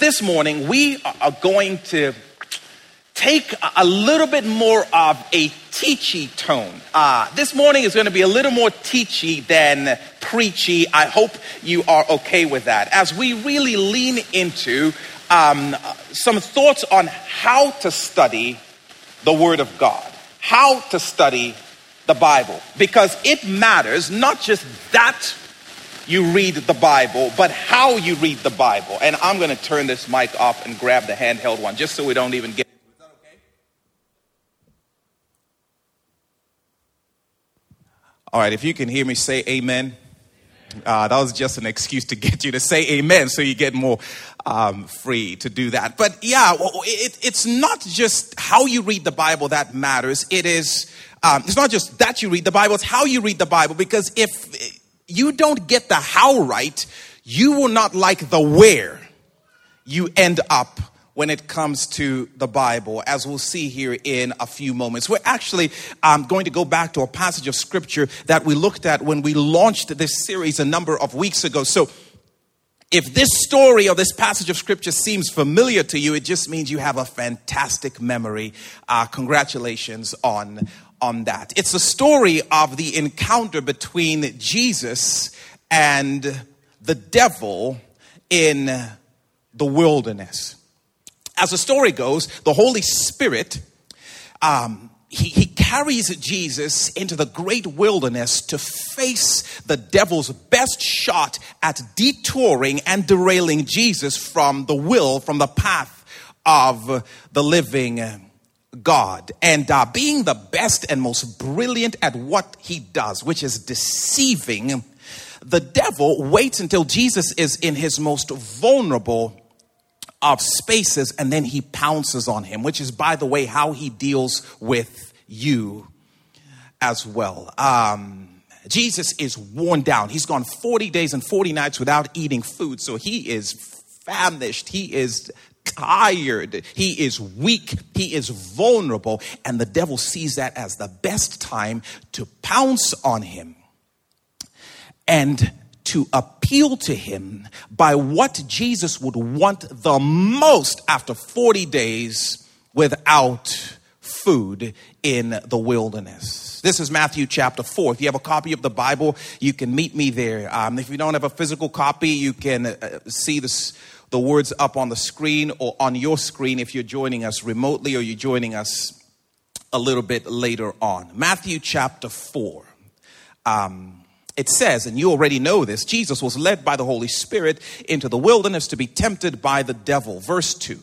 this morning we are going to take a little bit more of a teachy tone. Uh, this morning is going to be a little more teachy than preachy. I hope you are okay with that as we really lean into um, some thoughts on how to study the Word of God, how to study the Bible, because it matters not just that you read the Bible, but how you read the Bible. And I'm going to turn this mic off and grab the handheld one just so we don't even get. All right, if you can hear me say amen. Uh, that was just an excuse to get you to say amen so you get more um, free to do that. But yeah, it, it's not just how you read the Bible that matters. It is, um, it's not just that you read the Bible, it's how you read the Bible. Because if you don't get the how right, you will not like the where you end up when it comes to the Bible, as we'll see here in a few moments. We're actually um, going to go back to a passage of scripture that we looked at when we launched this series a number of weeks ago. So, if this story or this passage of scripture seems familiar to you, it just means you have a fantastic memory. Uh, congratulations on, on that. It's a story of the encounter between Jesus and the devil in the wilderness as the story goes, the Holy Spirit, um, he, he carries Jesus into the great wilderness to face the devil's best shot at detouring and derailing Jesus from the will, from the path of the living God. And uh, being the best and most brilliant at what he does, which is deceiving, the devil waits until Jesus is in his most vulnerable of spaces and then he pounces on him, which is, by the way, how he deals with you as well. Um, Jesus is worn down. He's gone 40 days and 40 nights without eating food. So he is famished. He is tired. He is weak. He is vulnerable. And the devil sees that as the best time to pounce on him and to appeal to him by what Jesus would want the most after 40 days without food in the wilderness. This is Matthew chapter 4. If you have a copy of the Bible, you can meet me there. Um, if you don't have a physical copy, you can uh, see this, the words up on the screen or on your screen if you're joining us remotely or you're joining us a little bit later on. Matthew chapter 4. Um, it says, and you already know this, Jesus was led by the Holy Spirit into the wilderness to be tempted by the devil. Verse 2.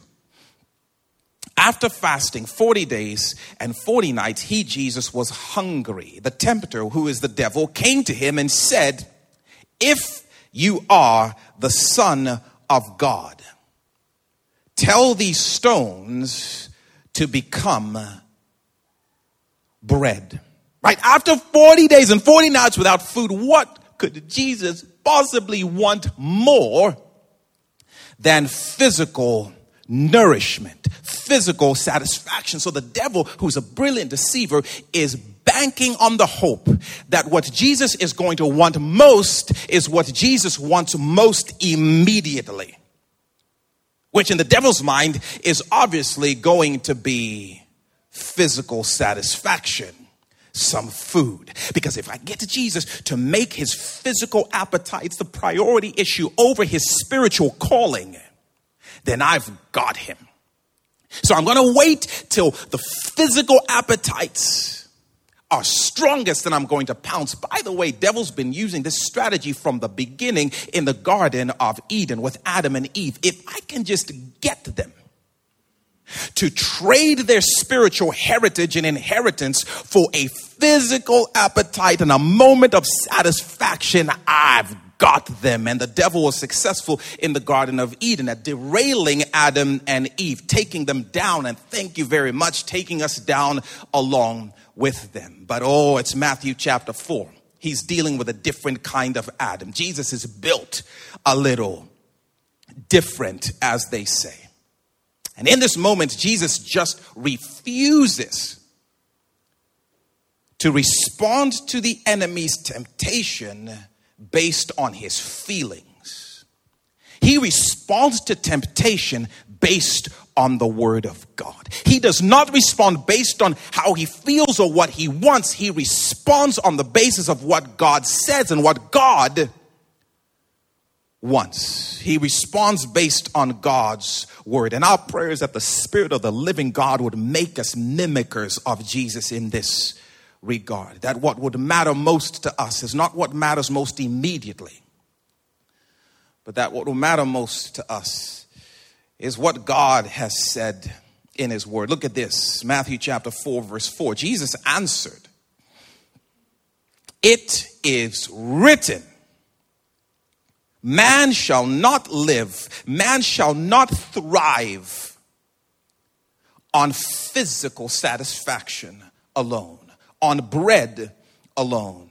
After fasting 40 days and 40 nights, he, Jesus, was hungry. The tempter, who is the devil, came to him and said, If you are the Son of God, tell these stones to become bread. Right? After 40 days and 40 nights without food, what could Jesus possibly want more than physical nourishment, physical satisfaction? So the devil, who's a brilliant deceiver, is banking on the hope that what Jesus is going to want most is what Jesus wants most immediately. Which in the devil's mind is obviously going to be physical satisfaction some food. Because if I get to Jesus to make his physical appetites the priority issue over his spiritual calling, then I've got him. So I'm going to wait till the physical appetites are strongest and I'm going to pounce. By the way, devil's been using this strategy from the beginning in the garden of Eden with Adam and Eve. If I can just get them to trade their spiritual heritage and inheritance for a physical appetite and a moment of satisfaction, I've got them. And the devil was successful in the Garden of Eden at derailing Adam and Eve, taking them down. And thank you very much, taking us down along with them. But oh, it's Matthew chapter 4. He's dealing with a different kind of Adam. Jesus is built a little different, as they say. And in this moment, Jesus just refuses to respond to the enemy's temptation based on his feelings. He responds to temptation based on the word of God. He does not respond based on how he feels or what he wants. He responds on the basis of what God says and what God wants. He responds based on God's word. And our prayer is that the Spirit of the living God would make us mimickers of Jesus in this regard. That what would matter most to us is not what matters most immediately, but that what will matter most to us is what God has said in His Word. Look at this Matthew chapter 4, verse 4. Jesus answered, It is written. Man shall not live, man shall not thrive on physical satisfaction alone, on bread alone,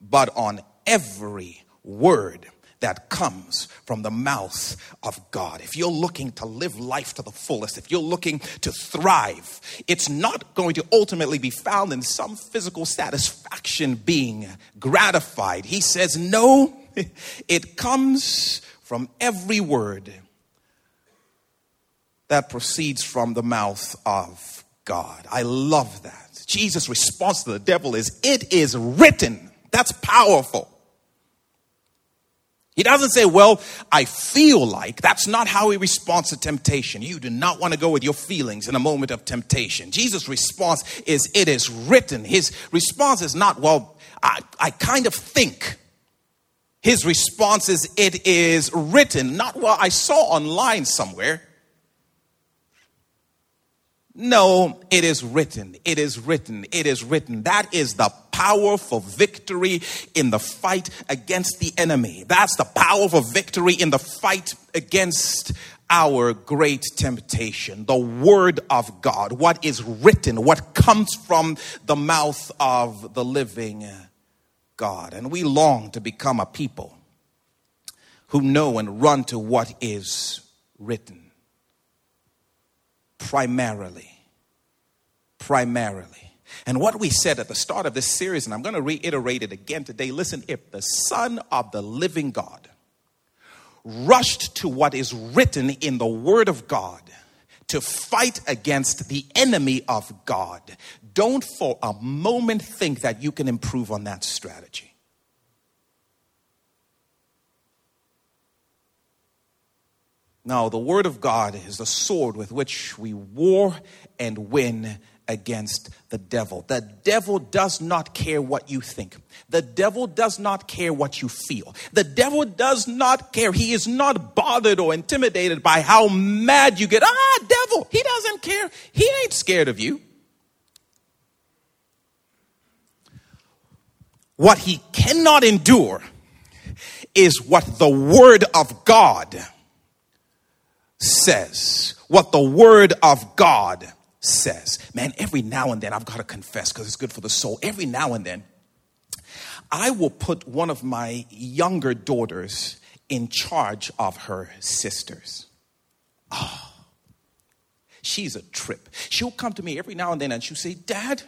but on every word that comes from the mouth of God. If you're looking to live life to the fullest, if you're looking to thrive, it's not going to ultimately be found in some physical satisfaction being gratified. He says, no, it comes from every word that proceeds from the mouth of God. I love that. Jesus' response to the devil is, It is written. That's powerful. He doesn't say, Well, I feel like. That's not how he responds to temptation. You do not want to go with your feelings in a moment of temptation. Jesus' response is, It is written. His response is not, Well, I, I kind of think. His response is, It is written. Not, Well, I saw online somewhere. No, it is written. It is written. It is written. That is the power for victory in the fight against the enemy. That's the power for victory in the fight against our great temptation. The Word of God, what is written, what comes from the mouth of the living God. And we long to become a people who know and run to what is written primarily. Primarily. And what we said at the start of this series, and I'm going to reiterate it again today listen, if the Son of the living God rushed to what is written in the Word of God to fight against the enemy of God, don't for a moment think that you can improve on that strategy. Now, the Word of God is the sword with which we war and win against the devil. The devil does not care what you think. The devil does not care what you feel. The devil does not care. He is not bothered or intimidated by how mad you get. Ah, devil. He doesn't care. He ain't scared of you. What he cannot endure is what the Word of God says, what the Word of God says. Man, every now and then, I've got to confess because it's good for the soul. Every now and then, I will put one of my younger daughters in charge of her sisters. Oh, she's a trip. She'll come to me every now and then and she'll say, Dad,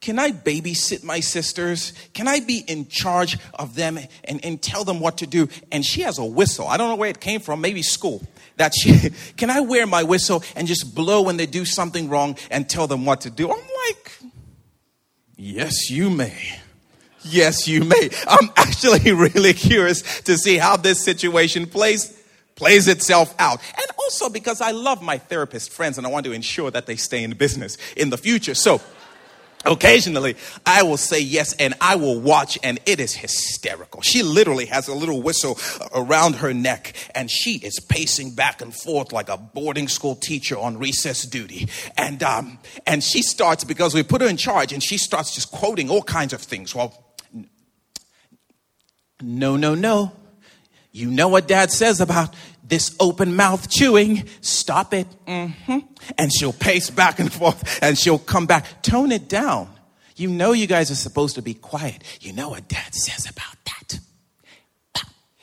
can I babysit my sisters? Can I be in charge of them and, and tell them what to do? And she has a whistle. I don't know where it came from, maybe school. That she, can I wear my whistle and just blow when they do something wrong and tell them what to do? I'm like, yes, you may. Yes, you may. I'm actually really curious to see how this situation plays plays itself out. And also because I love my therapist friends and I want to ensure that they stay in business in the future. So Occasionally, I will say yes and I will watch, and it is hysterical. She literally has a little whistle around her neck, and she is pacing back and forth like a boarding school teacher on recess duty. And, um, and she starts, because we put her in charge, and she starts just quoting all kinds of things. Well, no, no, no. You know what dad says about this open mouth chewing, stop it. Mm-hmm. And she'll pace back and forth and she'll come back. Tone it down. You know you guys are supposed to be quiet. You know what dad says about that.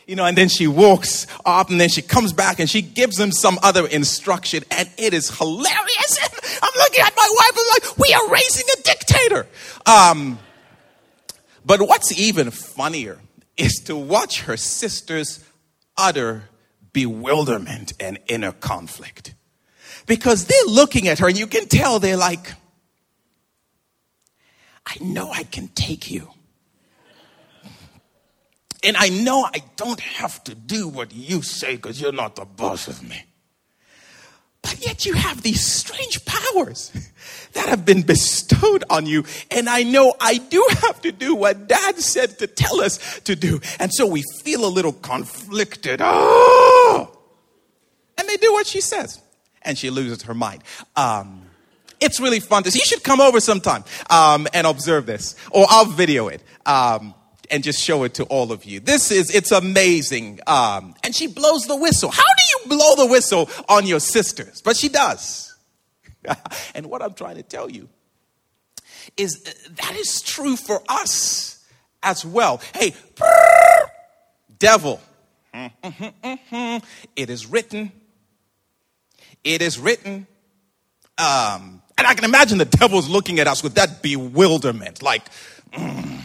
You know, and then she walks off and then she comes back and she gives him some other instruction and it is hilarious. I'm looking at my wife and like, we are raising a dictator. Um, but what's even funnier is to watch her sisters utter bewilderment and inner conflict. Because they're looking at her and you can tell they're like, I know I can take you. And I know I don't have to do what you say because you're not the boss of me. But yet you have these strange powers that have been bestowed on you. And I know I do have to do what dad said to tell us to do. And so we feel a little conflicted. Oh! And they do what she says. And she loses her mind. Um, it's really fun to see. You should come over sometime um, and observe this, or I'll video it. Um, and just show it to all of you. This is, it's amazing. Um, and she blows the whistle. How do you blow the whistle on your sisters? But she does. and what I'm trying to tell you is that is true for us as well. Hey, devil. It is written. It is written. Um, and I can imagine the devil's looking at us with that bewilderment, like, mm,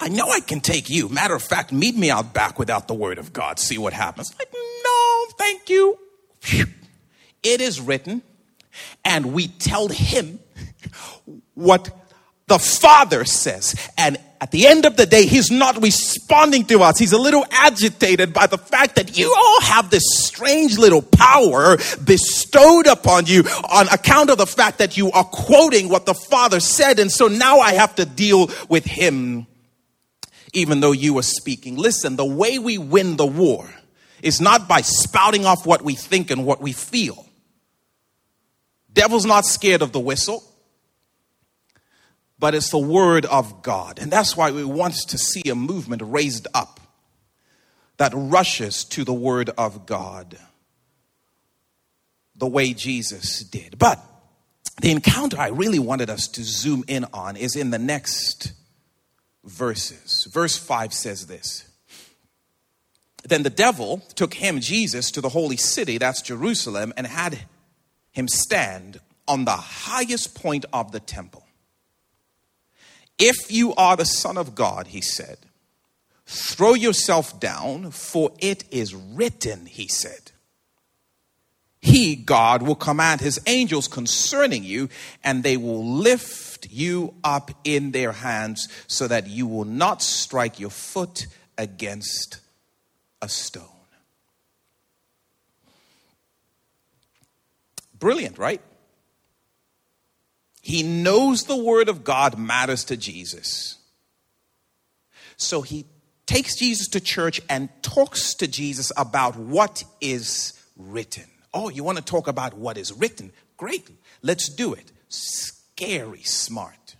I know I can take you. Matter of fact, meet me out back without the word of God. See what happens. Like, no, thank you. It is written, and we tell him what the Father says. And at the end of the day, he's not responding to us. He's a little agitated by the fact that you all have this strange little power bestowed upon you on account of the fact that you are quoting what the Father said. And so now I have to deal with him even though you were speaking. Listen, the way we win the war is not by spouting off what we think and what we feel. Devil's not scared of the whistle, but it's the word of God. And that's why we want to see a movement raised up that rushes to the word of God the way Jesus did. But the encounter I really wanted us to zoom in on is in the next verses. Verse 5 says this Then the devil took him, Jesus, to the holy city, that's Jerusalem, and had him stand on the highest point of the temple. If you are the Son of God, he said, throw yourself down, for it is written, he said. He, God, will command his angels concerning you, and they will lift lift you up in their hands so that you will not strike your foot against a stone. Brilliant, right? He knows the word of God matters to Jesus. So he takes Jesus to church and talks to Jesus about what is written. Oh, you want to talk about what is written? Great, let's do it scary smart.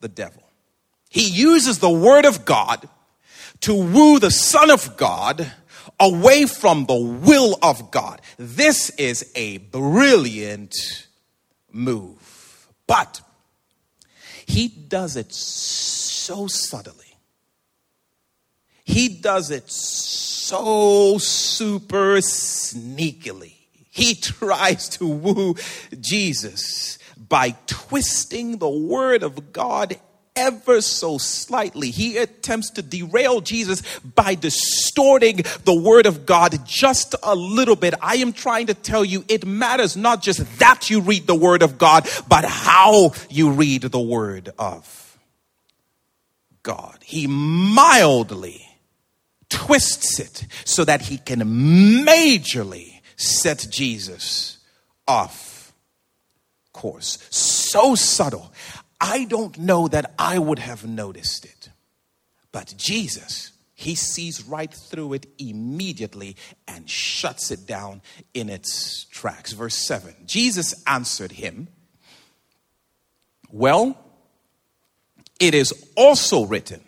The devil. He uses the word of God to woo the Son of God away from the will of God. This is a brilliant move. But he does it so subtly. He does it so super sneakily he tries to woo Jesus by twisting the word of God ever so slightly. He attempts to derail Jesus by distorting the word of God just a little bit. I am trying to tell you it matters not just that you read the word of God, but how you read the word of God. He mildly twists it so that he can majorly set Jesus off course. So subtle. I don't know that I would have noticed it. But Jesus, he sees right through it immediately and shuts it down in its tracks. Verse 7 Jesus answered him, Well, it is also written,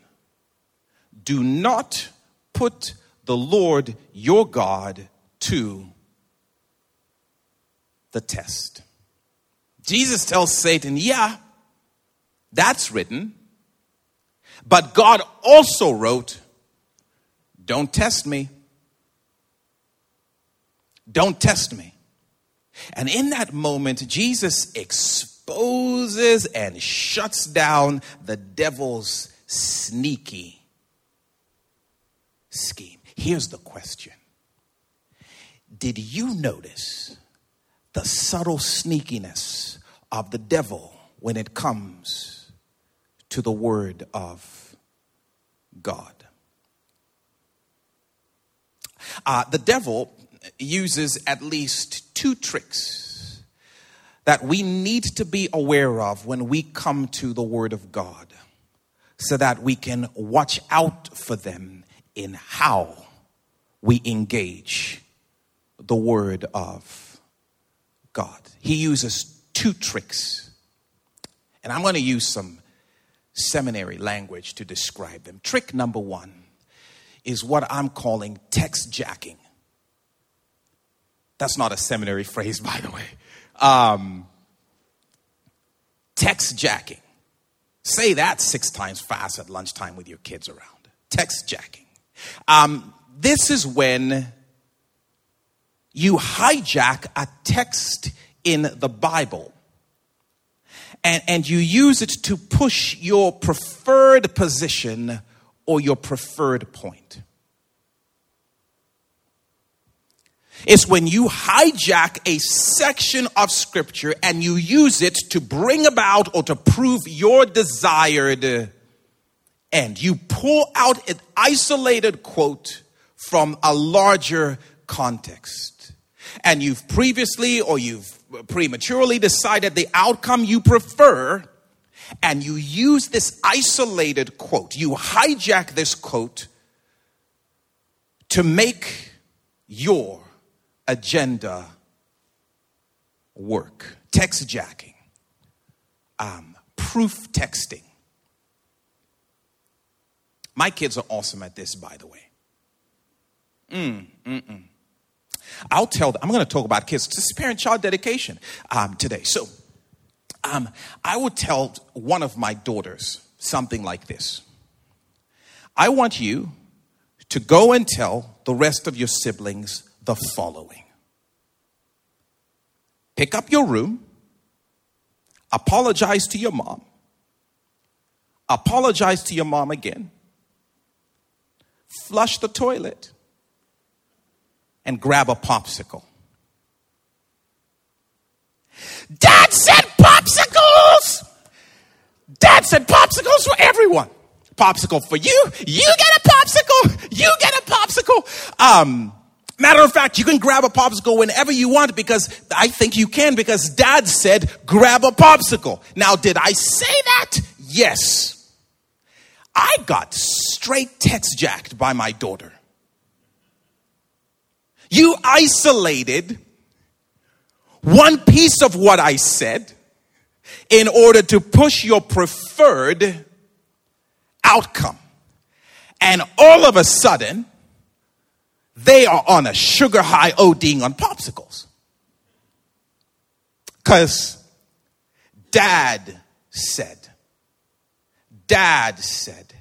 Do not put the Lord your God to the test. Jesus tells Satan, yeah, that's written. But God also wrote, don't test me. Don't test me. And in that moment, Jesus exposes and shuts down the devil's sneaky scheme. Here's the question Did you notice the subtle sneakiness of the devil when it comes to the word of God? Uh, the devil uses at least two tricks that we need to be aware of when we come to the Word of God so that we can watch out for them in how we engage the Word of God. He uses two tricks, and I'm going to use some seminary language to describe them. Trick number one is what I'm calling text jacking. That's not a seminary phrase, by the way. Um, text jacking. Say that six times fast at lunchtime with your kids around. Text jacking. Um, this is when you hijack a text in the Bible and, and you use it to push your preferred position or your preferred point. It's when you hijack a section of scripture and you use it to bring about or to prove your desired end. You pull out an isolated quote from a larger context. And you've previously or you've prematurely decided the outcome you prefer, and you use this isolated quote. You hijack this quote to make your agenda work. Text jacking, um, proof texting. My kids are awesome at this, by the way. Mm, mm-mm. I'll tell them, I'm going to talk about kids. This is parent child dedication um, today. So, um, I would tell one of my daughters something like this I want you to go and tell the rest of your siblings the following Pick up your room, apologize to your mom, apologize to your mom again, flush the toilet, and grab a popsicle. Dad said popsicles! Dad said popsicles for everyone. Popsicle for you. You get a popsicle. You get a popsicle. Um, Matter of fact, you can grab a popsicle whenever you want because I think you can because dad said, grab a popsicle. Now, did I say that? Yes. I got straight text jacked by my daughter. You isolated one piece of what I said in order to push your preferred outcome. And all of a sudden, they are on a sugar high ODing on popsicles. Because dad said, dad said.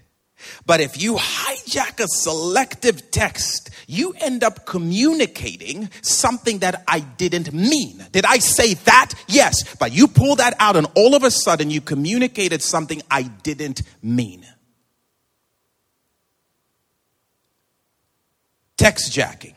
But if you hijack a selective text, you end up communicating something that I didn't mean. Did I say that? Yes. But you pull that out, and all of a sudden, you communicated something I didn't mean. text jacking.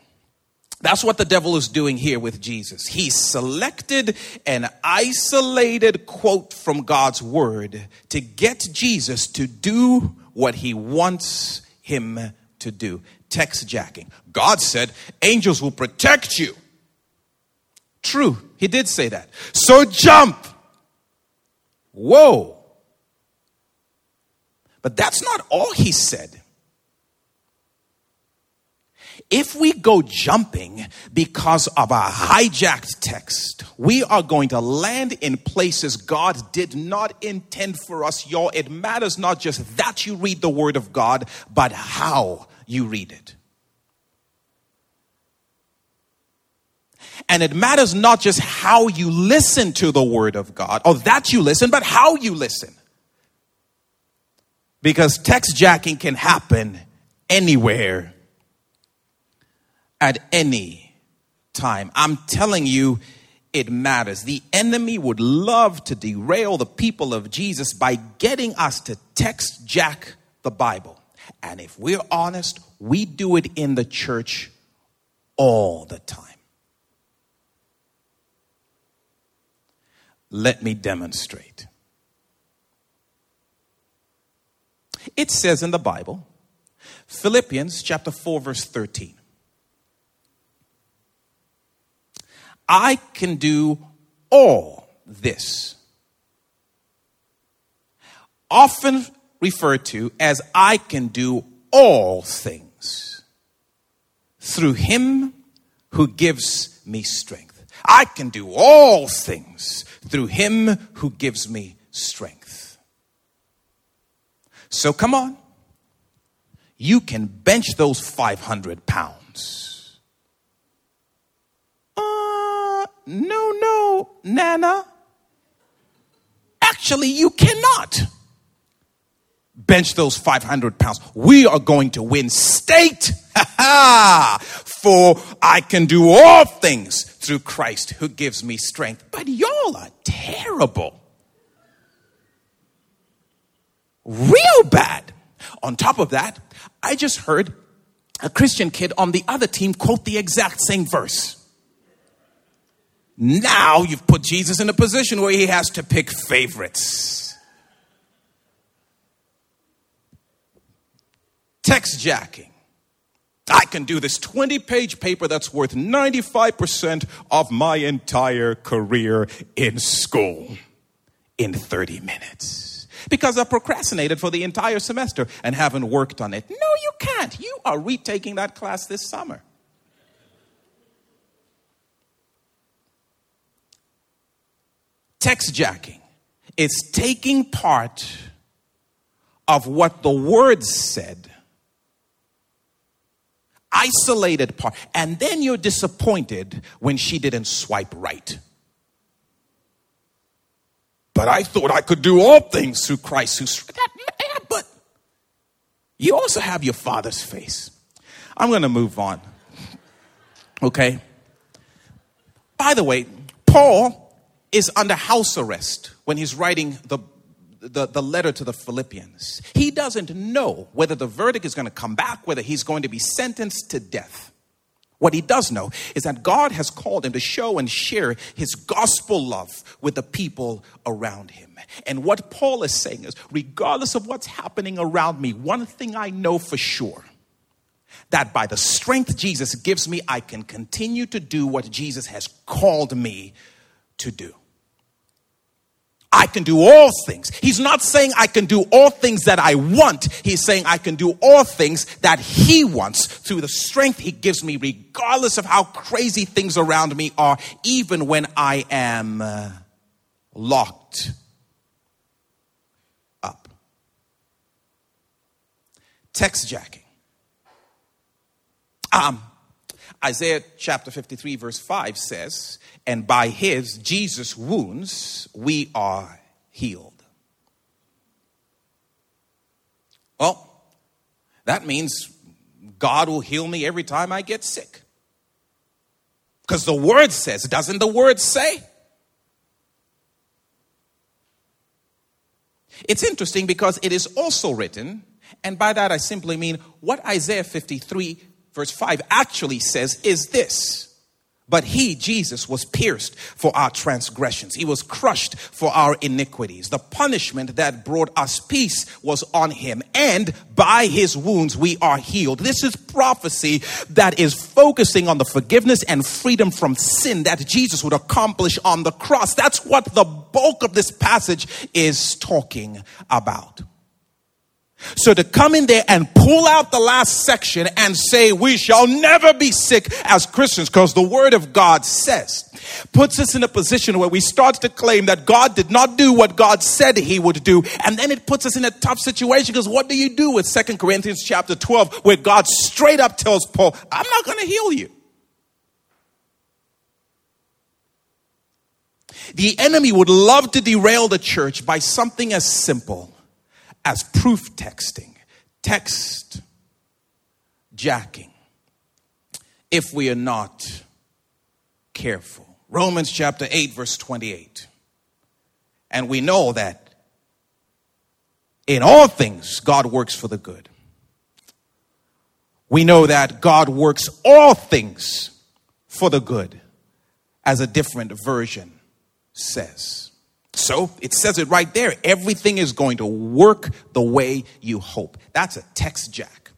That's what the devil is doing here with Jesus. He selected an isolated quote from God's word to get Jesus to do what he wants him to do. Text jacking. God said, angels will protect you. True, he did say that. So jump. Whoa. But that's not all he said. If we go jumping because of a hijacked text, we are going to land in places God did not intend for us. Y'all, it matters not just that you read the Word of God, but how you read it. And it matters not just how you listen to the Word of God, or that you listen, but how you listen. Because text jacking can happen anywhere at any time. I'm telling you, it matters. The enemy would love to derail the people of Jesus by getting us to text jack the Bible. And if we're honest, we do it in the church all the time. Let me demonstrate. It says in the Bible, Philippians chapter 4, verse 13. I can do all this. Often referred to as I can do all things through him who gives me strength. I can do all things through him who gives me strength. So come on. You can bench those 500 pounds. Uh, no, no, Nana. Actually, you cannot bench those 500 pounds. We are going to win state. For I can do all things through Christ who gives me strength. But y'all are terrible. Real bad. On top of that, I just heard a Christian kid on the other team quote the exact same verse. Now you've put Jesus in a position where he has to pick favorites. Text jacking. I can do this 20 page paper that's worth 95% of my entire career in school in 30 minutes. Because I procrastinated for the entire semester and haven't worked on it. No, you can't. You are retaking that class this summer. Text jacking is taking part of what the word said isolated part. And then you're disappointed when she didn't swipe right. But I thought I could do all things through Christ who. But you also have your father's face. I'm going to move on. Okay? By the way, Paul is under house arrest when he's writing the the, the letter to the Philippians. He doesn't know whether the verdict is going to come back, whether he's going to be sentenced to death. What he does know is that God has called him to show and share his gospel love with the people around him. And what Paul is saying is, regardless of what's happening around me, one thing I know for sure that by the strength Jesus gives me, I can continue to do what Jesus has called me to do. I can do all things. He's not saying I can do all things that I want. He's saying I can do all things that He wants through the strength He gives me, regardless of how crazy things around me are, even when I am uh, locked up. Text jacking. Um, Isaiah chapter 53, verse 5 says, and by his, Jesus' wounds, we are healed. Well, that means God will heal me every time I get sick. Because the word says, doesn't the word say? It's interesting because it is also written, and by that I simply mean what Isaiah 53, verse 5 actually says is this but he, Jesus, was pierced for our transgressions. He was crushed for our iniquities. The punishment that brought us peace was on him. And by his wounds, we are healed. This is prophecy that is focusing on the forgiveness and freedom from sin that Jesus would accomplish on the cross. That's what the bulk of this passage is talking about. So to come in there and pull out the last section and say, we shall never be sick as Christians, because the word of God says, puts us in a position where we start to claim that God did not do what God said he would do. And then it puts us in a tough situation because what do you do with Second Corinthians chapter 12 where God straight up tells Paul, I'm not going to heal you. The enemy would love to derail the church by something as simple as proof texting, text jacking, if we are not careful. Romans chapter 8, verse 28. And we know that in all things, God works for the good we know that God works all things for the good, as a different version says. So it says it right there. Everything is going to work the way you hope. That's a text jack.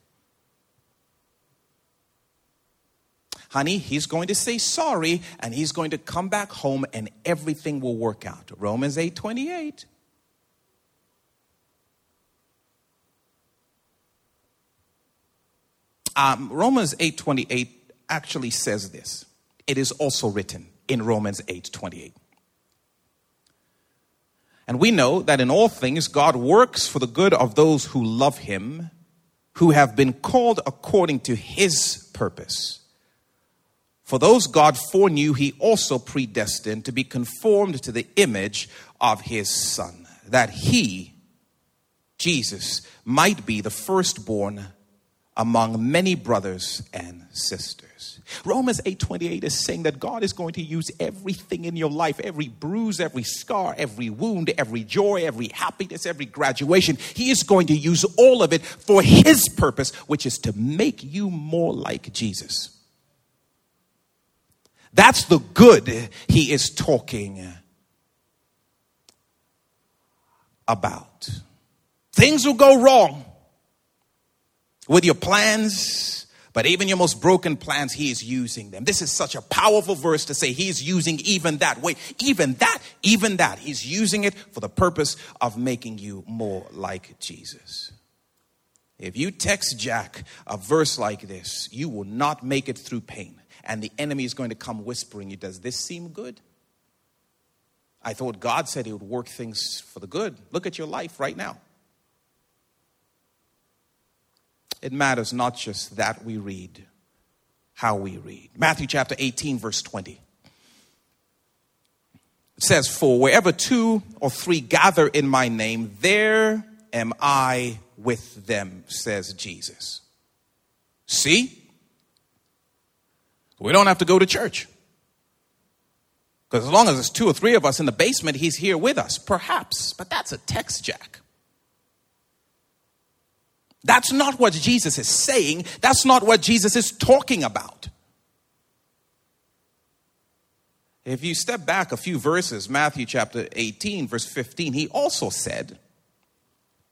Honey, he's going to say sorry and he's going to come back home and everything will work out. Romans 8 28. Um, Romans 8 28 actually says this. It is also written in Romans 8 28. And we know that in all things God works for the good of those who love him, who have been called according to his purpose. For those God foreknew, he also predestined to be conformed to the image of his Son, that he, Jesus, might be the firstborn among many brothers and sisters. Romans 8:28 is saying that God is going to use everything in your life, every bruise, every scar, every wound, every joy, every happiness, every graduation. He is going to use all of it for his purpose, which is to make you more like Jesus. That's the good he is talking about. Things will go wrong with your plans, but even your most broken plans, He is using them. This is such a powerful verse to say He's using even that. Wait, even that, even that. He's using it for the purpose of making you more like Jesus. If you text Jack a verse like this, you will not make it through pain. And the enemy is going to come whispering you, Does this seem good? I thought God said He would work things for the good. Look at your life right now. It matters not just that we read, how we read. Matthew chapter 18, verse 20. It says, For wherever two or three gather in my name, there am I with them, says Jesus. See? We don't have to go to church. Because as long as there's two or three of us in the basement, he's here with us. Perhaps. But that's a text jack. That's not what Jesus is saying. That's not what Jesus is talking about. If you step back a few verses, Matthew chapter 18, verse 15, he also said,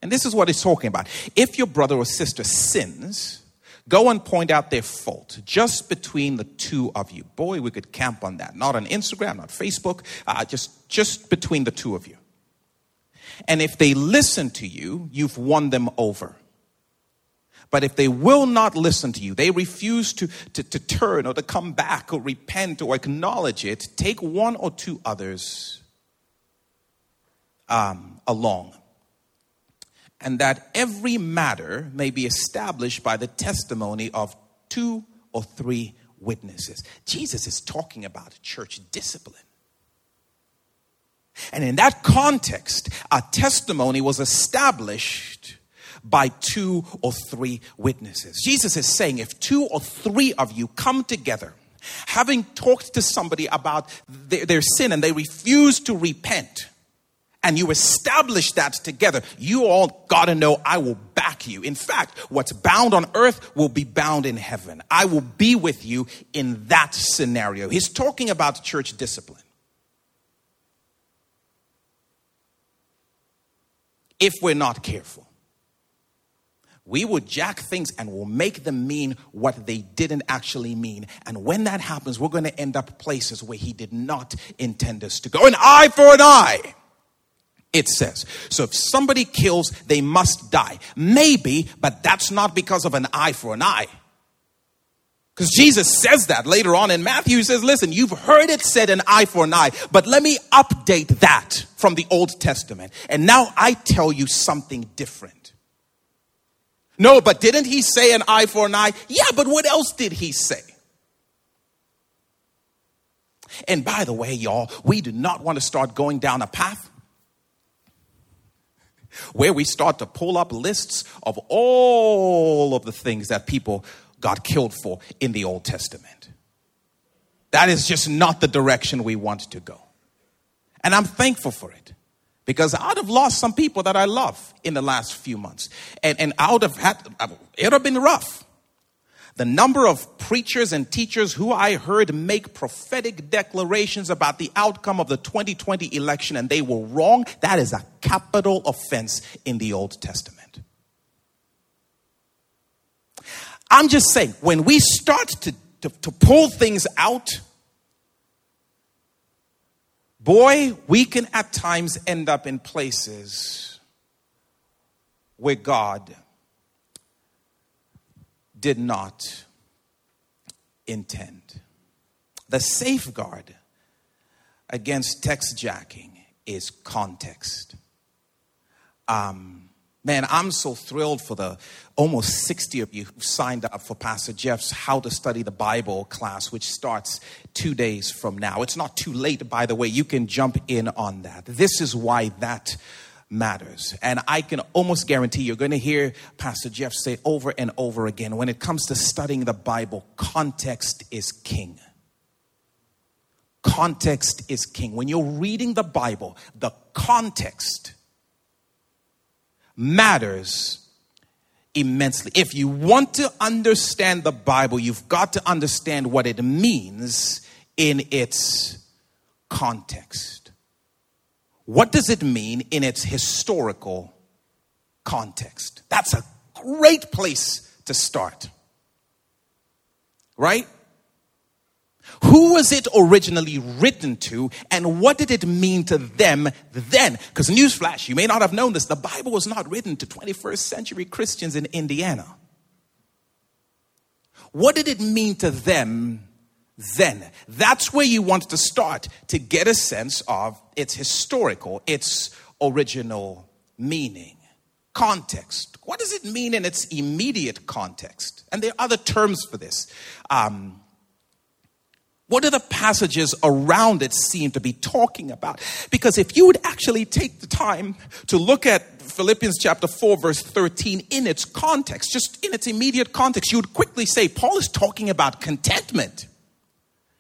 and this is what he's talking about. If your brother or sister sins, go and point out their fault just between the two of you. Boy, we could camp on that. Not on Instagram, not Facebook, uh, just, just between the two of you. And if they listen to you, you've won them over. But if they will not listen to you, they refuse to, to, to turn or to come back or repent or acknowledge it, take one or two others um, along. And that every matter may be established by the testimony of two or three witnesses. Jesus is talking about church discipline. And in that context, a testimony was established by two or three witnesses. Jesus is saying if two or three of you come together, having talked to somebody about their, their sin and they refuse to repent, and you establish that together, you all got to know I will back you. In fact, what's bound on earth will be bound in heaven. I will be with you in that scenario. He's talking about church discipline. If we're not careful, we will jack things and we'll make them mean what they didn't actually mean. And when that happens, we're going to end up places where he did not intend us to go. An eye for an eye. It says. So if somebody kills, they must die. Maybe, but that's not because of an eye for an eye. Because Jesus says that later on in Matthew. He says, listen, you've heard it said an eye for an eye, but let me update that from the Old Testament. And now I tell you something different. No, but didn't he say an eye for an eye? Yeah, but what else did he say? And by the way, y'all, we do not want to start going down a path where we start to pull up lists of all of the things that people got killed for in the Old Testament. That is just not the direction we want to go. And I'm thankful for it because I'd have lost some people that I love in the last few months. And, and I would have had, it would have been rough. the number of preachers and teachers who I heard make prophetic declarations about the outcome of the 2020 election and they were wrong, that is a capital offense in the Old Testament. I'm just saying, when we start to, to, to pull things out, boy, we can at times end up in places where God did not intend. The safeguard against text jacking is context. Um, man, I'm so thrilled for the almost 60 of you who signed up for Pastor Jeff's How to Study the Bible class, which starts two days from now. It's not too late, by the way. You can jump in on that. This is why that matters. And I can almost guarantee you're going to hear Pastor Jeff say over and over again when it comes to studying the Bible, context is king. Context is king. When you're reading the Bible, the context matters immensely. If you want to understand the Bible, you've got to understand what it means in its context. What does it mean in its historical context? That's a great place to start. Right? Who was it originally written to, and what did it mean to them then? Because, newsflash, you may not have known this, the Bible was not written to 21st century Christians in Indiana. What did it mean to them then. That's where you want to start to get a sense of its historical, its original meaning. Context. What does it mean in its immediate context? And there are other terms for this. Um, what do the passages around it seem to be talking about? Because if you would actually take the time to look at Philippians chapter 4, verse 13 in its context, just in its immediate context, you would quickly say Paul is talking about contentment.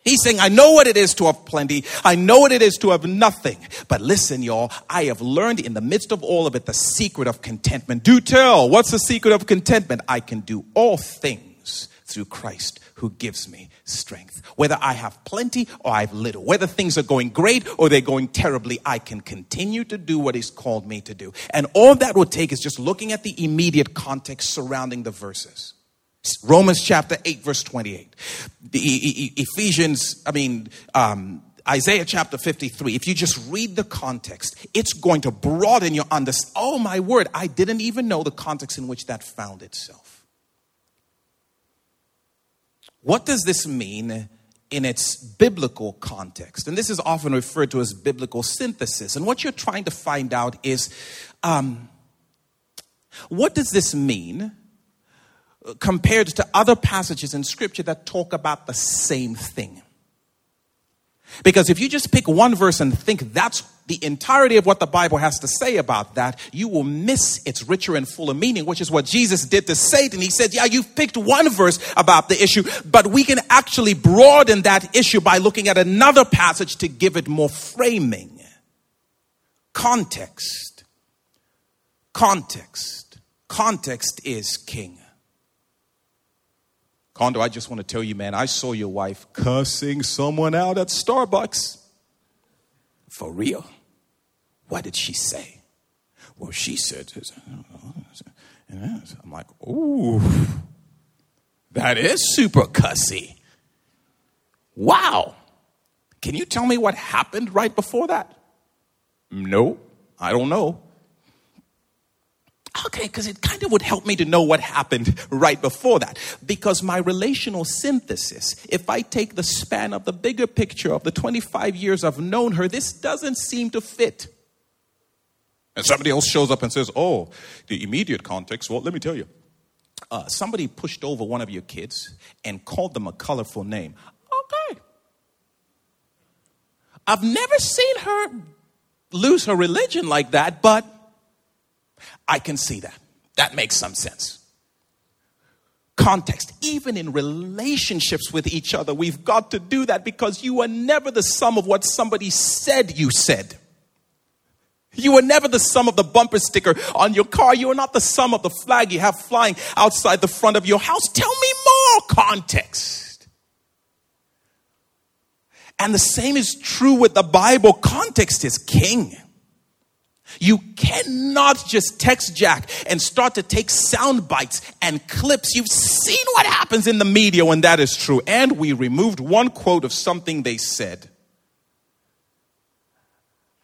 He's saying, I know what it is to have plenty. I know what it is to have nothing. But listen, y'all, I have learned in the midst of all of it the secret of contentment. Do tell, what's the secret of contentment? I can do all things through Christ who gives me strength. Whether I have plenty or I have little, whether things are going great or they're going terribly, I can continue to do what He's called me to do. And all that will take is just looking at the immediate context surrounding the verses. Romans chapter 8, verse 28. The Ephesians, I mean, um, Isaiah chapter 53, if you just read the context, it's going to broaden your understanding. Oh, my word, I didn't even know the context in which that found itself. What does this mean in its biblical context? And this is often referred to as biblical synthesis. And what you're trying to find out is um, what does this mean compared to other passages in scripture that talk about the same thing. Because if you just pick one verse and think that's the entirety of what the Bible has to say about that, you will miss its richer and fuller meaning, which is what Jesus did to Satan. He said, Yeah, you've picked one verse about the issue, but we can actually broaden that issue by looking at another passage to give it more framing. Context. Context. Context is king. Kondo, I just want to tell you, man, I saw your wife cussing someone out at Starbucks. For real? What did she say? Well, she said, I'm like, ooh, that is super cussy. Wow. Can you tell me what happened right before that? No, I don't know. Okay, because it kind of would help me to know what happened right before that. Because my relational synthesis, if I take the span of the bigger picture of the 25 years I've known her, this doesn't seem to fit. And somebody else shows up and says, Oh, the immediate context, well, let me tell you. Uh, somebody pushed over one of your kids and called them a colorful name. Okay. I've never seen her lose her religion like that, but I can see that. That makes some sense. Context, even in relationships with each other, we've got to do that because you are never the sum of what somebody said you said. You are never the sum of the bumper sticker on your car. You are not the sum of the flag you have flying outside the front of your house. Tell me more. context. And the same is true with the Bible. Context is king. You cannot just text jack and start to take sound bites and clips. You've seen what happens in the media when that is true. And we removed one quote of something they said.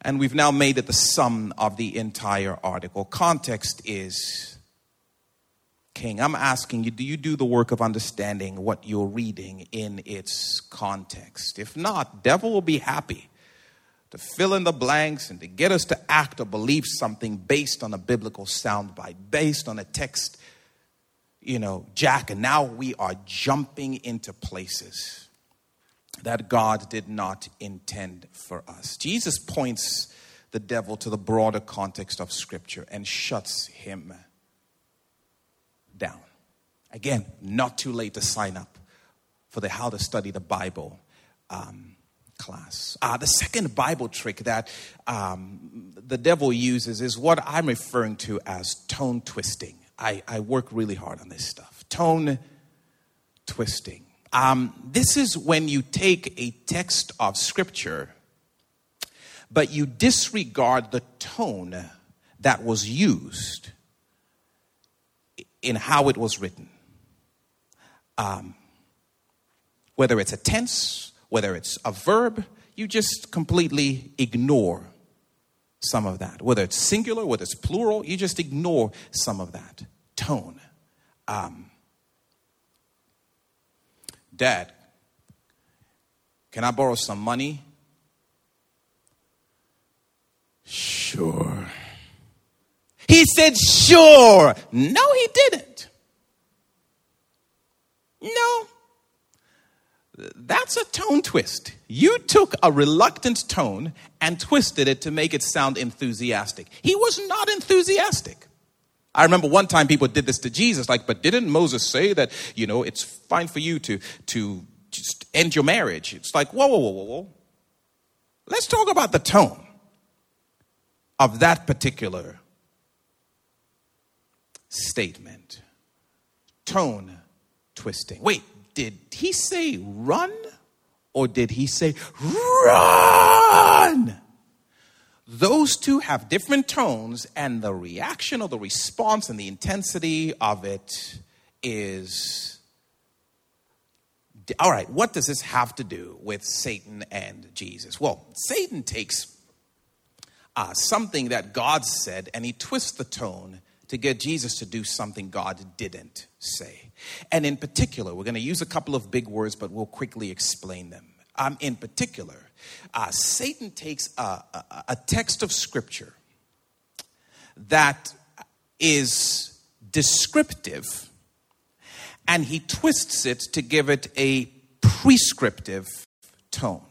And we've now made it the sum of the entire article. Context is king. I'm asking you, do you do the work of understanding what you're reading in its context? If not, devil will be happy to fill in the blanks and to get us to act or believe something based on a biblical soundbite, based on a text, you know, Jack. And now we are jumping into places that God did not intend for us. Jesus points the devil to the broader context of Scripture and shuts him down. Again, not too late to sign up for the How to Study the Bible um, class. Uh, the second Bible trick that um, the devil uses is what I'm referring to as tone twisting. I, I work really hard on this stuff. Tone twisting. Um, this is when you take a text of Scripture, but you disregard the tone that was used in how it was written. Um, whether it's a tense, whether it's a verb, you just completely ignore some of that. Whether it's singular, whether it's plural, you just ignore some of that. Tone. Um, Dad, can I borrow some money? Sure. He said, Sure. No, he didn't. No. That's a tone twist. You took a reluctant tone and twisted it to make it sound enthusiastic. He was not enthusiastic. I remember one time people did this to Jesus, like, but didn't Moses say that, you know, it's fine for you to, to just end your marriage? It's like, whoa, whoa, whoa, whoa, whoa. Let's talk about the tone of that particular statement. Tone twisting. Wait, did he say run or did he say run? Those two have different tones, and the reaction or the response and the intensity of it is. All right, what does this have to do with Satan and Jesus? Well, Satan takes uh, something that God said and he twists the tone to get Jesus to do something God didn't say. And in particular, we're going to use a couple of big words, but we'll quickly explain them. Um, in particular, uh, Satan takes a, a, a text of scripture that is descriptive and he twists it to give it a prescriptive tone.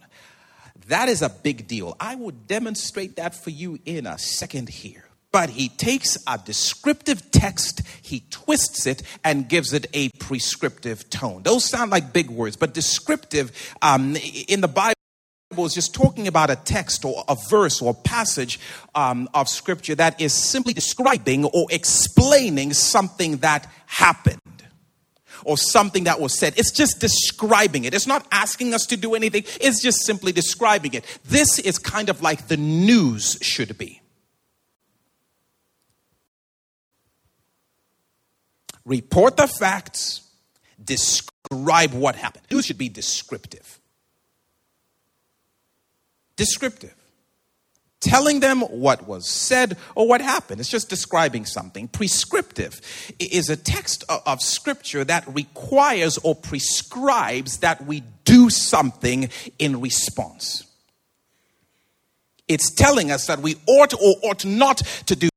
That is a big deal. I will demonstrate that for you in a second here but he takes a descriptive text, he twists it, and gives it a prescriptive tone. Those sound like big words, but descriptive um, in the Bible is just talking about a text or a verse or a passage um, of scripture that is simply describing or explaining something that happened or something that was said. It's just describing it. It's not asking us to do anything, it's just simply describing it. This is kind of like the news should be. Report the facts, describe what happened. News should be descriptive. Descriptive. Telling them what was said or what happened. It's just describing something. Prescriptive is a text of scripture that requires or prescribes that we do something in response. It's telling us that we ought or ought not to do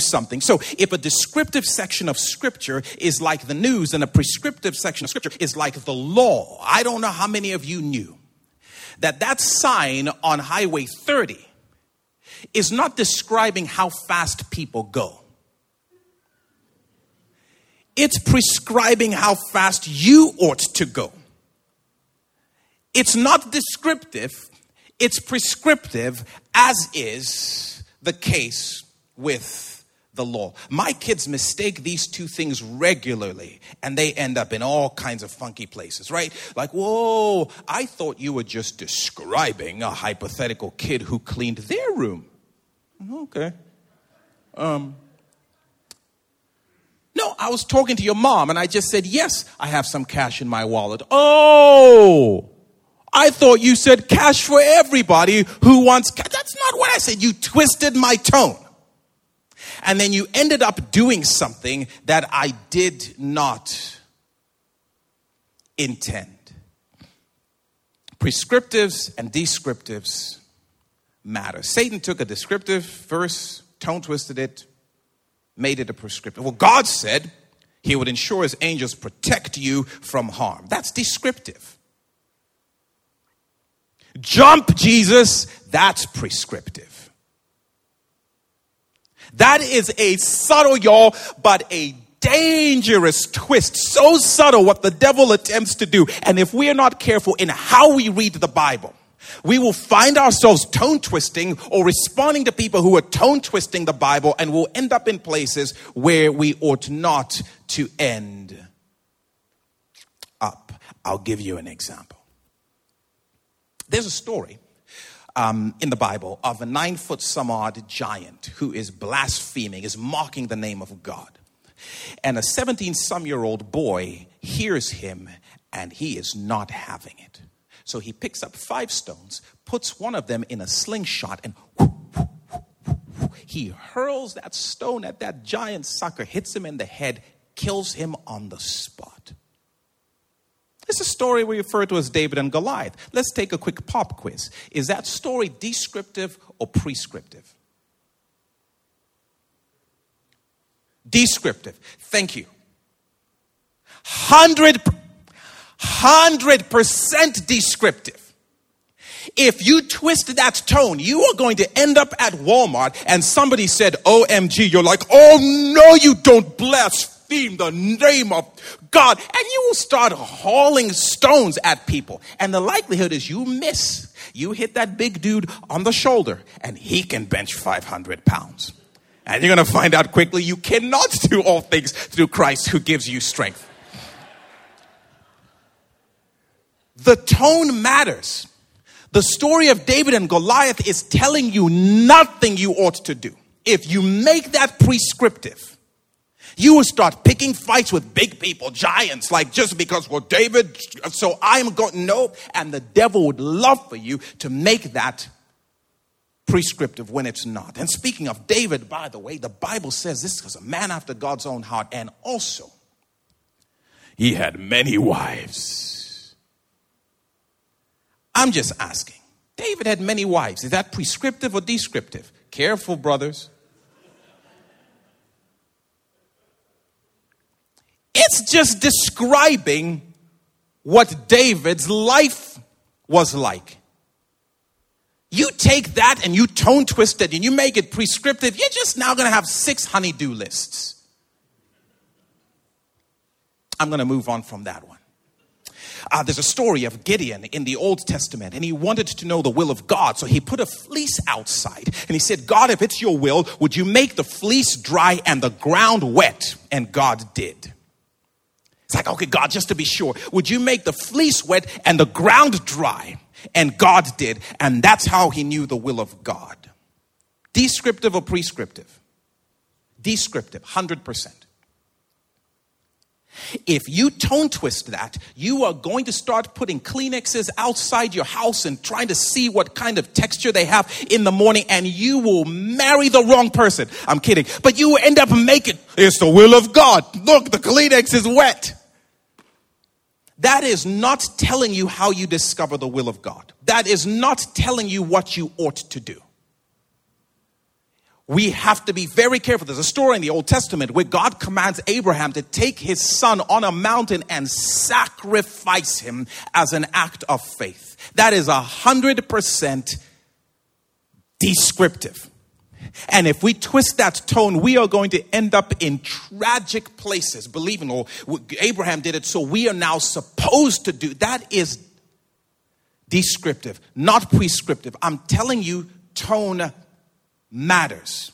something. So if a descriptive section of scripture is like the news and a prescriptive section of scripture is like the law, I don't know how many of you knew that that sign on Highway 30 is not describing how fast people go. It's prescribing how fast you ought to go. It's not descriptive, it's prescriptive, as is the case with the law. My kids mistake these two things regularly and they end up in all kinds of funky places, right? Like, whoa, I thought you were just describing a hypothetical kid who cleaned their room. Okay. Um, no, I was talking to your mom and I just said, yes, I have some cash in my wallet. Oh, I thought you said cash for everybody who wants cash. That's not what I said. You twisted my tone. And then you ended up doing something that I did not intend. Prescriptives and descriptives matter. Satan took a descriptive verse, tone twisted it, made it a prescriptive. Well, God said he would ensure his angels protect you from harm. That's descriptive. Jump, Jesus, that's prescriptive. That is a subtle, y'all, but a dangerous twist. So subtle what the devil attempts to do. And if we are not careful in how we read the Bible, we will find ourselves tone twisting or responding to people who are tone twisting the Bible and will end up in places where we ought not to end up. I'll give you an example. There's a story um, in the Bible of a nine foot some odd giant who is blaspheming, is mocking the name of God. And a 17 some year old boy hears him and he is not having it. So he picks up five stones, puts one of them in a slingshot, and he hurls that stone at that giant sucker, hits him in the head, kills him on the spot. It's a story we refer to as David and Goliath. Let's take a quick pop quiz. Is that story descriptive or prescriptive? Descriptive. Thank you. 100 100% descriptive. If you twist that tone, you are going to end up at Walmart and somebody said, OMG, you're like, oh no, you don't blaspheme the name of God. And you will start hauling stones at people. And the likelihood is you miss. You hit that big dude on the shoulder and he can bench 500 pounds. And you're going to find out quickly you cannot do all things through Christ who gives you strength. The tone matters. The story of David and Goliath is telling you nothing you ought to do. If you make that prescriptive, you will start picking fights with big people, giants, like just because, well, David, so I'm going, no. And the devil would love for you to make that prescriptive when it's not. And speaking of David, by the way, the Bible says this was a man after God's own heart, and also he had many wives. I'm just asking. David had many wives. Is that prescriptive or descriptive? Careful, brothers. It's just describing what David's life was like. You take that and you tone twist it and you make it prescriptive, you're just now going to have six honeydew lists. I'm going to move on from that one. Uh, there's a story of Gideon in the Old Testament, and he wanted to know the will of God. So he put a fleece outside, and he said, God, if it's your will, would you make the fleece dry and the ground wet? And God did. It's like, okay, God, just to be sure, would you make the fleece wet and the ground dry? And God did. And that's how he knew the will of God. Descriptive or prescriptive? Descriptive, 100%. If you tone twist that, you are going to start putting Kleenexes outside your house and trying to see what kind of texture they have in the morning, and you will marry the wrong person. I'm kidding. But you will end up making it's the will of God. Look, the Kleenex is wet. That is not telling you how you discover the will of God. That is not telling you what you ought to do we have to be very careful. There's a story in the Old Testament where God commands Abraham to take his son on a mountain and sacrifice him as an act of faith. That is a hundred percent descriptive. And if we twist that tone, we are going to end up in tragic places, believing, or oh, Abraham did it, so we are now supposed to do. That is descriptive, not prescriptive. I'm telling you, tone matters.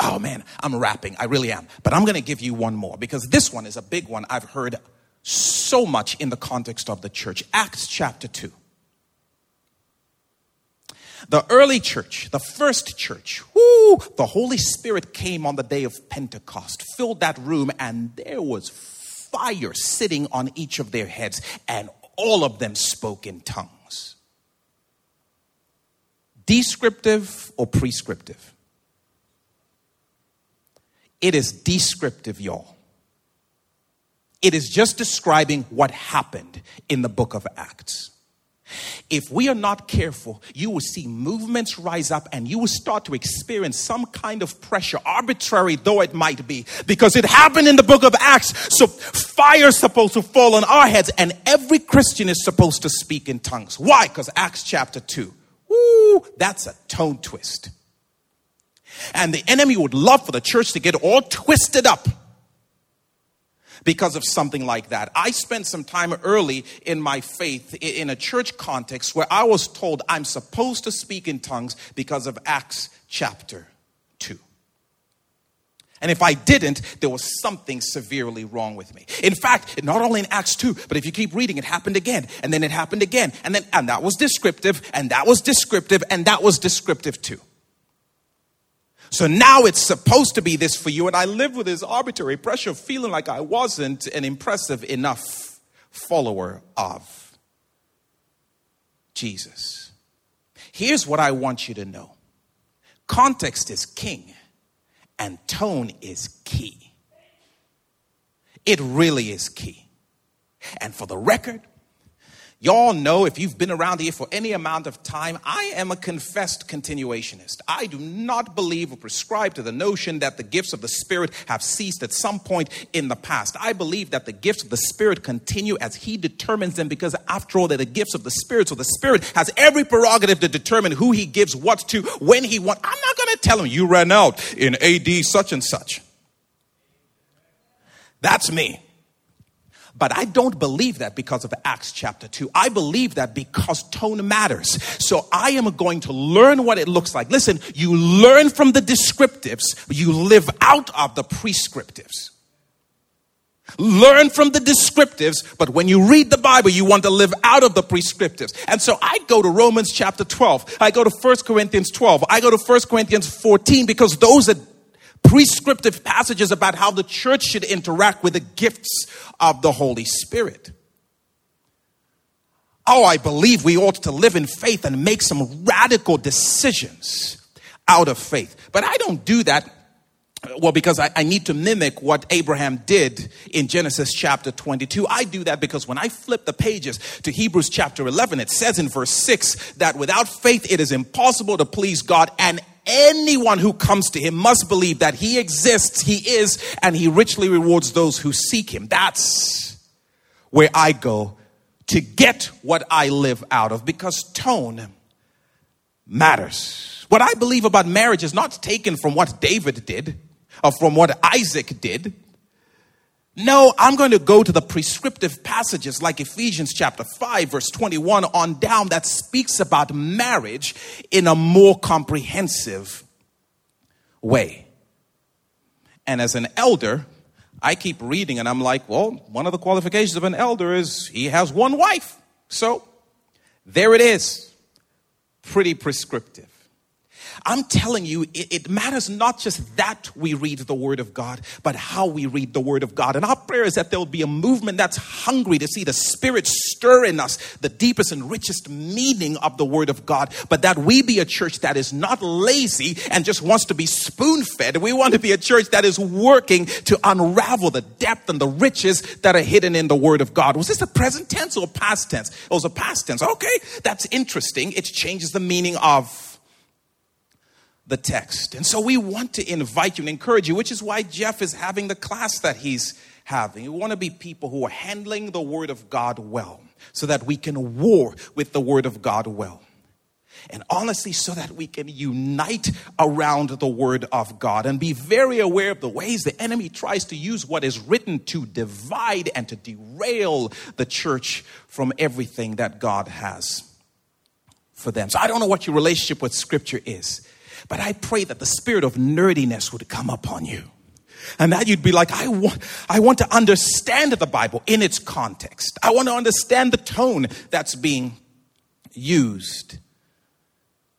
Oh man, I'm rapping. I really am. But I'm going to give you one more because this one is a big one I've heard so much in the context of the church. Acts chapter 2. The early church, the first church, whoo, the Holy Spirit came on the day of Pentecost, filled that room, and there was fire sitting on each of their heads, and all of them spoke in tongues. Descriptive or prescriptive? It is descriptive, y'all. It is just describing what happened in the book of Acts. If we are not careful, you will see movements rise up and you will start to experience some kind of pressure, arbitrary though it might be, because it happened in the book of Acts. So fire is supposed to fall on our heads and every Christian is supposed to speak in tongues. Why? Because Acts chapter 2. Woo, that's a tone twist. And the enemy would love for the church to get all twisted up because of something like that. I spent some time early in my faith in a church context where I was told I'm supposed to speak in tongues because of Acts chapter 2. And if I didn't, there was something severely wrong with me. In fact, not only in Acts 2, but if you keep reading, it happened again, and then it happened again, and then, and that was descriptive, and that was descriptive, and that was descriptive too. So now it's supposed to be this for you, and I live with this arbitrary pressure of feeling like I wasn't an impressive enough follower of Jesus. Here's what I want you to know context is king, and tone is key. It really is key. And for the record, Y'all know if you've been around here for any amount of time, I am a confessed continuationist. I do not believe or prescribe to the notion that the gifts of the Spirit have ceased at some point in the past. I believe that the gifts of the Spirit continue as He determines them because, after all, they're the gifts of the Spirit. So the Spirit has every prerogative to determine who He gives what to, when He wants. I'm not going to tell Him, you ran out in AD such and such. That's me. But I don't believe that because of Acts chapter 2. I believe that because tone matters. So I am going to learn what it looks like. Listen, you learn from the descriptives, you live out of the prescriptives. Learn from the descriptives, but when you read the Bible, you want to live out of the prescriptives. And so I go to Romans chapter 12. I go to 1 Corinthians 12. I go to 1 Corinthians 14 because those are prescriptive passages about how the church should interact with the gifts of the Holy Spirit. Oh, I believe we ought to live in faith and make some radical decisions out of faith. But I don't do that well, because I, I, need to mimic what Abraham did in Genesis chapter 22. I do that because when I flip the pages to Hebrews chapter 11, it says in verse 6 that without faith it is impossible to please God, and anyone who comes to him must believe that he exists, he is, and he richly rewards those who seek him. That's where I go to get what I live out of because tone matters. What I believe about marriage is not taken from what David did or from what Isaac did. No, I'm going to go to the prescriptive passages like Ephesians chapter 5, verse 21 on down that speaks about marriage in a more comprehensive way. And as an elder, I keep reading and I'm like, well, one of the qualifications of an elder is he has one wife. So there it is. Pretty prescriptive. I'm telling you, it, it, matters not just that we read the Word of God, but how we read the Word of God. And our prayer is that there will be a movement that's hungry to see the Spirit stir in us the deepest and richest meaning of the Word of God, but that we be a church that is not lazy and just wants to be spoon fed. We want to be a church that is working to unravel the depth and the riches that are hidden in the Word of God. Was this a present tense or past tense? It was a past tense. Okay, that's interesting. It changes the meaning of the text. And so we want to invite you and encourage you, which is why Jeff is having the class that he's having. We want to be people who are handling the Word of God well so that we can war with the Word of God well. And honestly, so that we can unite around the Word of God and be very aware of the ways the enemy tries to use what is written to divide and to derail the church from everything that God has for them. So I don't know what your relationship with Scripture is. But I pray that the spirit of nerdiness would come upon you. And that you'd be like, I want, I want to understand the Bible in its context. I want to understand the tone that's being used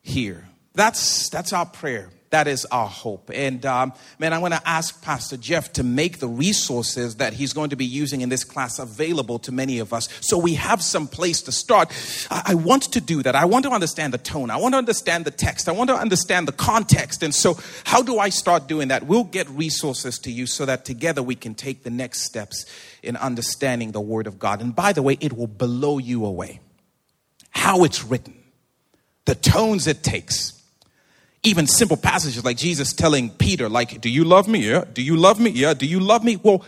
here. That's, that's our prayer that is our hope. And um, man, I'm going to ask Pastor Jeff to make the resources that he's going to be using in this class available to many of us so we have some place to start. I, I want to do that. I want to understand the tone. I want to understand the text. I want to understand the context. And so, how do I start doing that? We'll get resources to you so that together we can take the next steps in understanding the Word of God. And by the way, it will blow you away how it's written, the tones it takes even simple passages like Jesus telling Peter, like, do you love me? Yeah. Do you love me? Yeah. Do you love me? Well,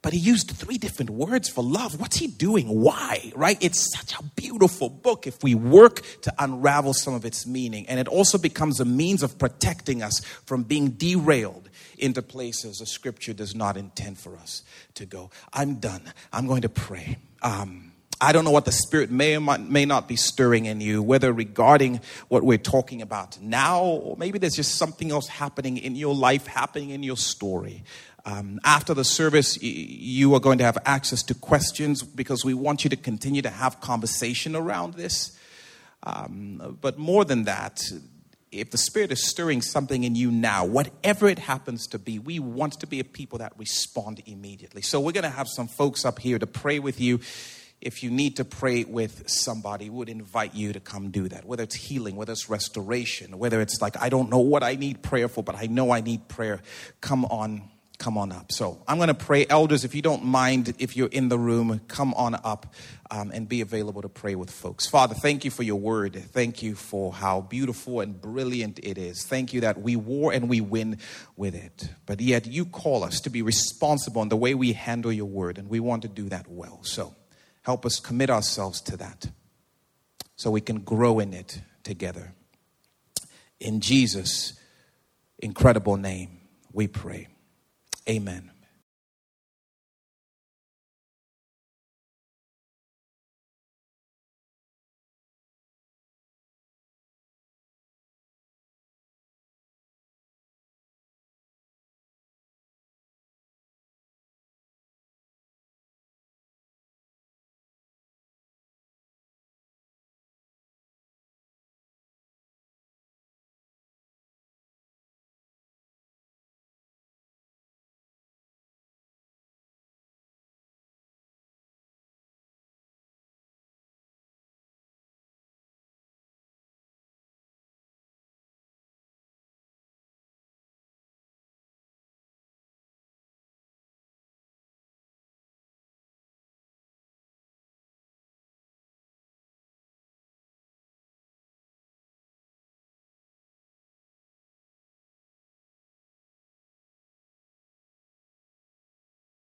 but he used three different words for love. What's he doing? Why? Right? It's such a beautiful book if we work to unravel some of its meaning. And it also becomes a means of protecting us from being derailed into places the scripture does not intend for us to go. I'm done. I'm going to pray. Um, I don't know what the Spirit may or may not be stirring in you, whether regarding what we're talking about now, or maybe there's just something else happening in your life, happening in your story. Um, after the service, you are going to have access to questions because we want you to continue to have conversation around this. Um, but more than that, if the Spirit is stirring something in you now, whatever it happens to be, we want to be a people that respond immediately. So we're going to have some folks up here to pray with you if you need to pray with somebody, we would invite you to come do that. Whether it's healing, whether it's restoration, whether it's like, I don't know what I need prayer for, but I know I need prayer. Come on, come on up. So I'm going to pray. Elders, if you don't mind, if you're in the room, come on up um, and be available to pray with folks. Father, thank you for your word. Thank you for how beautiful and brilliant it is. Thank you that we war and we win with it. But yet you call us to be responsible in the way we handle your word, and we want to do that well. So, Help us commit ourselves to that so we can grow in it together. In Jesus' incredible name, we pray. Amen.